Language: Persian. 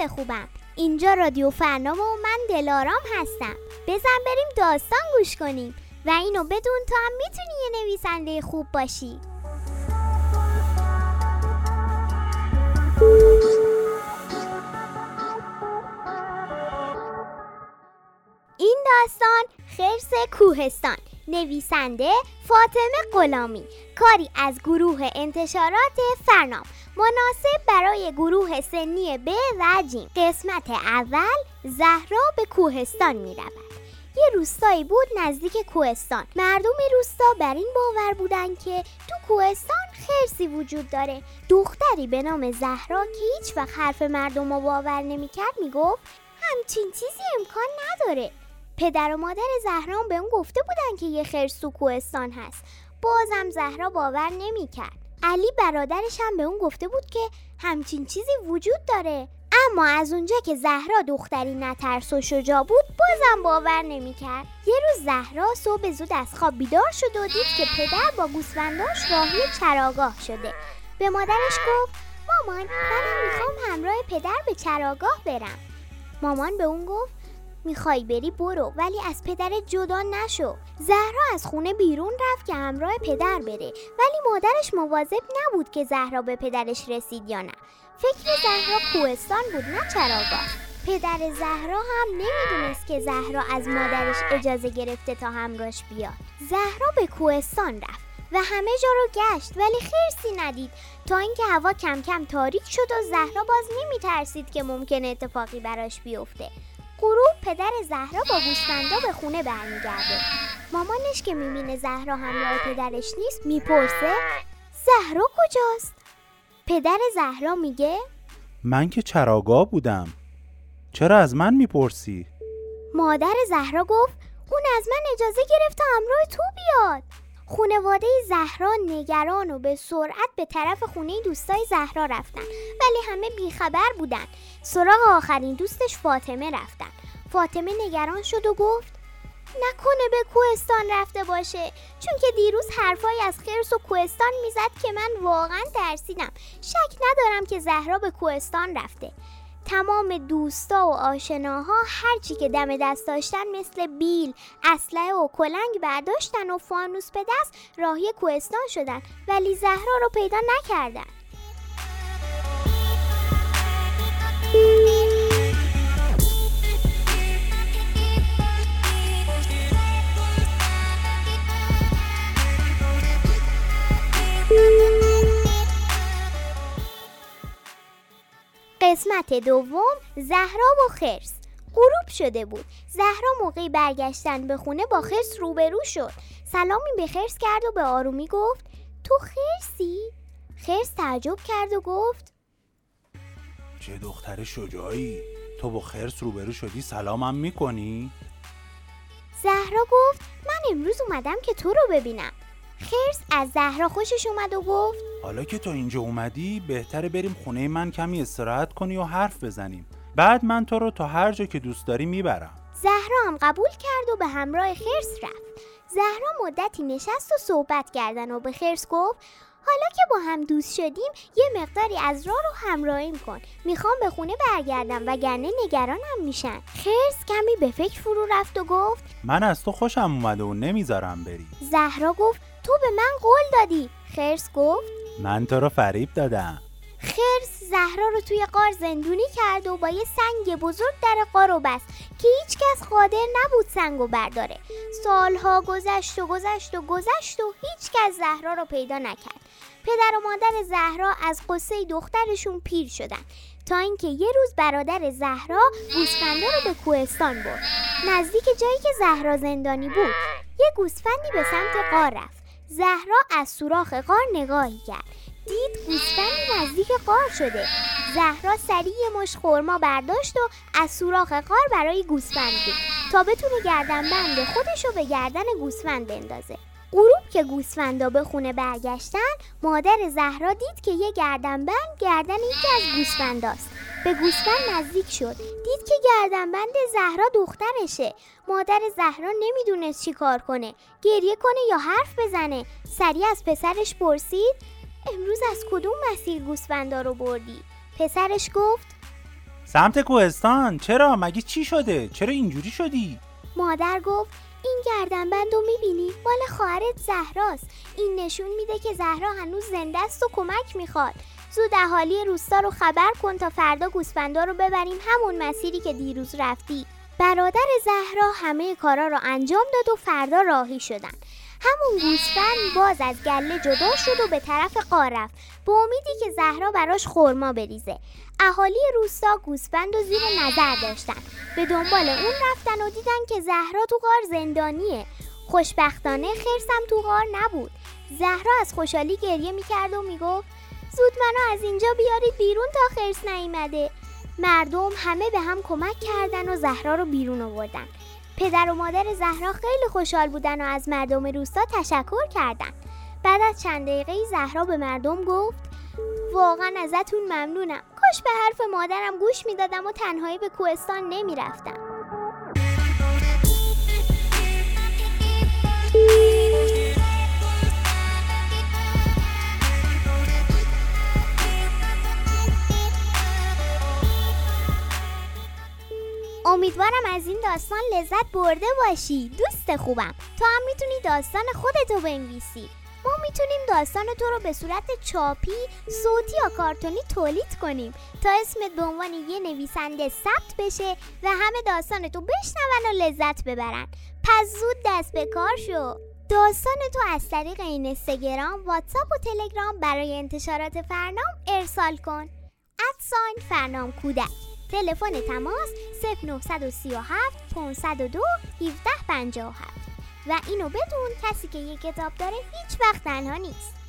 دوست خوبم اینجا رادیو فرنام و من دلارام هستم. بزن بریم داستان گوش کنیم و اینو بدون تا هم می‌تونی یه نویسنده خوب باشی. این داستان خرس کوهستان. نویسنده فاطمه غلامی. کاری از گروه انتشارات فرنام. مناسب برای گروه سنی ب و جیم قسمت اول زهرا به کوهستان می رود. یه روستایی بود نزدیک کوهستان. مردم روستا بر این باور بودن که تو کوهستان خرسی وجود داره. دختری به نام زهرا که هیچ وقت حرف مردم رو باور نمی‌کرد می‌گفت همچین چیزی امکان نداره. پدر و مادر زهرام به اون گفته بودن که یه خرس تو کوهستان هست. بازم زهرا باور نمی‌کرد. علی برادرش هم به اون گفته بود که همچین چیزی وجود داره. اما از اونجا که زهرا دختری نترس و شجاع بود بازم باور نمی‌کرد. یه روز زهرا صبح زود از خواب بیدار شد و دید که پدر با گوسفنداش راهی چراگاه شده. به مادرش گفت مامان منم می‌خوام همراه پدر به چراگاه برم. مامان به اون گفت می‌خوای بری برو ولی از پدرت جدا نشو. زهرا از خونه بیرون رفت که همراه پدر بره. ولی مادرش مواظب نبود که زهرا به پدرش رسید یا نه. فکر زهرا کوهستان بود نه چراگاه. پدر زهرا هم نمی‌دونست که زهرا از مادرش اجازه گرفته تا همراش بیاد. زهرا به کوهستان رفت و همه جا رو گشت ولی خرسی ندید. تا اینکه هوا کم کم تاریک شد و زهرا باز نمیترسید که ممکن اتفاقی براش بیفته. غروب پدر زهرا با گوسفندا به خونه برمیگرده. مامانش که می‌بینه زهرا همراه پدرش نیست می‌پرسه زهرا کجاست؟ پدر زهرا میگه من که چراگاه بودم. چرا از من می‌پرسی؟ مادر زهرا گفت اون از من اجازه گرفت تا همراه تو بیاد. خونواده زهرا نگران و به سرعت به طرف خونه دوستای زهرا رفتن. ولی همه بیخبر بودن. سراغ آخرین دوستش فاطمه رفتن. فاطمه نگران شد و گفت نکنه به کوهستان رفته باشه. چون که دیروز حرفای از خرس و کوهستان می‌زد که من واقعا ترسیدم. شک ندارم که زهرا به کوهستان رفته. تمام دوستا و آشناها هرچی که دم دست داشتن مثل بیل، اسلحه و کلنگ برداشتن و فانوس به دست راهی کوهستان شدن ولی زهرا رو پیدا نکردن. قسمت دوم زهرا و خرس. غروب شده بود. زهرا موقعی برگشتن به خونه با خرس روبرو شد. سلامی به خرس کرد و به آرومی گفت تو خرسی؟ خرس تعجب کرد و گفت چه دختر شجاعی. تو با خرس روبرو شدی سلامم می‌کنی؟ زهرا گفت من امروز اومدم که تو رو ببینم. خرس از زهرا خوشش اومد و گفت حالا که تو اینجا اومدی بهتره بریم خونه من کمی استراحت کنی و حرف بزنیم. بعد من تو رو تا هر جا که دوست داری می‌برم. زهرا هم قبول کرد و به همراه خرس رفت. زهرا مدتی نشست و صحبت کردن و به خرس گفت حالا که با هم دوست شدیم یه مقداری از راه رو همراهیم کن. می‌خوام به خونه برگردم وگرنه نگرانم میشن. خرس کمی به فکر فرو رفت و گفت من از تو خوشم اومده و نمی‌ذارم بری. زهرا گفت تو به من قول دادی. خرس گفت من تو رو فریب دادم. خرس زهرا رو توی قار زندونی کرد و با یه سنگ بزرگ در قار رو بست که هیچکس قادر نبود سنگ و برداره. سالها گذشت و گذشت و گذشت و هیچکس زهرا رو پیدا نکرد. پدر و مادر زهرا از قصه دخترشون پیر شدن. تا اینکه یه روز برادر زهرا گوسفندا رو به کوهستان برد. نزدیک جایی که زهرا زندانی بود یه گوسفندی به سمت قار رفت. زهرا از سوراخ قار نگاهی کرد. دید گوسفندی نزدیک قار شده. زهرا سریع مش خورما برداشت و از سوراخ قار برای گوسفند بود تا بتونه گردن بند خودش رو به گردن گوسفند بندازه. غروب که گوسفندا به خونه برگشتن مادر زهرا دید که یه گردنبند گردن یکی از گوسفنداست. به گوسفند نزدیک شد. دید که گردنبند زهرا دخترشه. مادر زهرا نمی‌دونست چی کار کنه. گریه کنه یا حرف بزنه. سریع از پسرش پرسید امروز از کدوم مسیر گوسفندا رو بردی؟ پسرش گفت سمت کوهستان. چرا؟ مگه چی شده؟ چرا اینجوری شدی؟ مادر گفت این گردنبند رو می‌بینی؟ مال خواهرت زهراست. این نشون میده که زهرا هنوز زنده است و کمک می‌خواد. زود اهالی روستا رو خبر کن تا فردا گوسفندا رو ببریم همون مسیری که دیروز رفتی. برادر زهرا همه کارا رو انجام داد و فردا راهی شدن. همون گوسفند باز از گله جدا شد و به طرف قار رفت. به امیدی که زهرا براش خورما بریزه. اهالی روستا گوسفند و زیر نظر داشتن. به دنبال اون رفتن و دیدن که زهرا تو غار زندانیه. خوشبختانه خرسم تو غار نبود. زهرا از خوشحالی گریه می‌کرد و می‌گفت زود منو از اینجا بیارید بیرون تا خرس نیامده مردم همه به هم کمک کردن و زهرا رو بیرون آوردن. پدر و مادر زهرا خیلی خوشحال بودن و از مردم روستا تشکر کردن. بعد از چند دقیقه زهرا به مردم گفت واقعا ازتون ممنونم. کاش به حرف مادرم گوش می‌دادم و تنهایی به کوهستان نمی‌رفتم. امیدوارم از این داستان لذت برده باشی. دوست خوبم. تو هم می‌تونی داستان خودتو بنویسی. ما می‌تونیم داستان تو رو به صورت چاپی، صوتی یا کارتونی تولید کنیم تا اسمت به عنوان یه نویسنده ثبت بشه و همه داستان تو بشنون و لذت ببرن. پس زود دست به کار شو. داستان تو از طریق این اینستاگرام، واتساپ و تلگرام برای انتشارات فرنام ارسال کن. ادساین فرنام کودک. تلفن تماس 0937 502 1757 و اینو بدون کسی که یه کتاب داره هیچ وقت تنها نیست.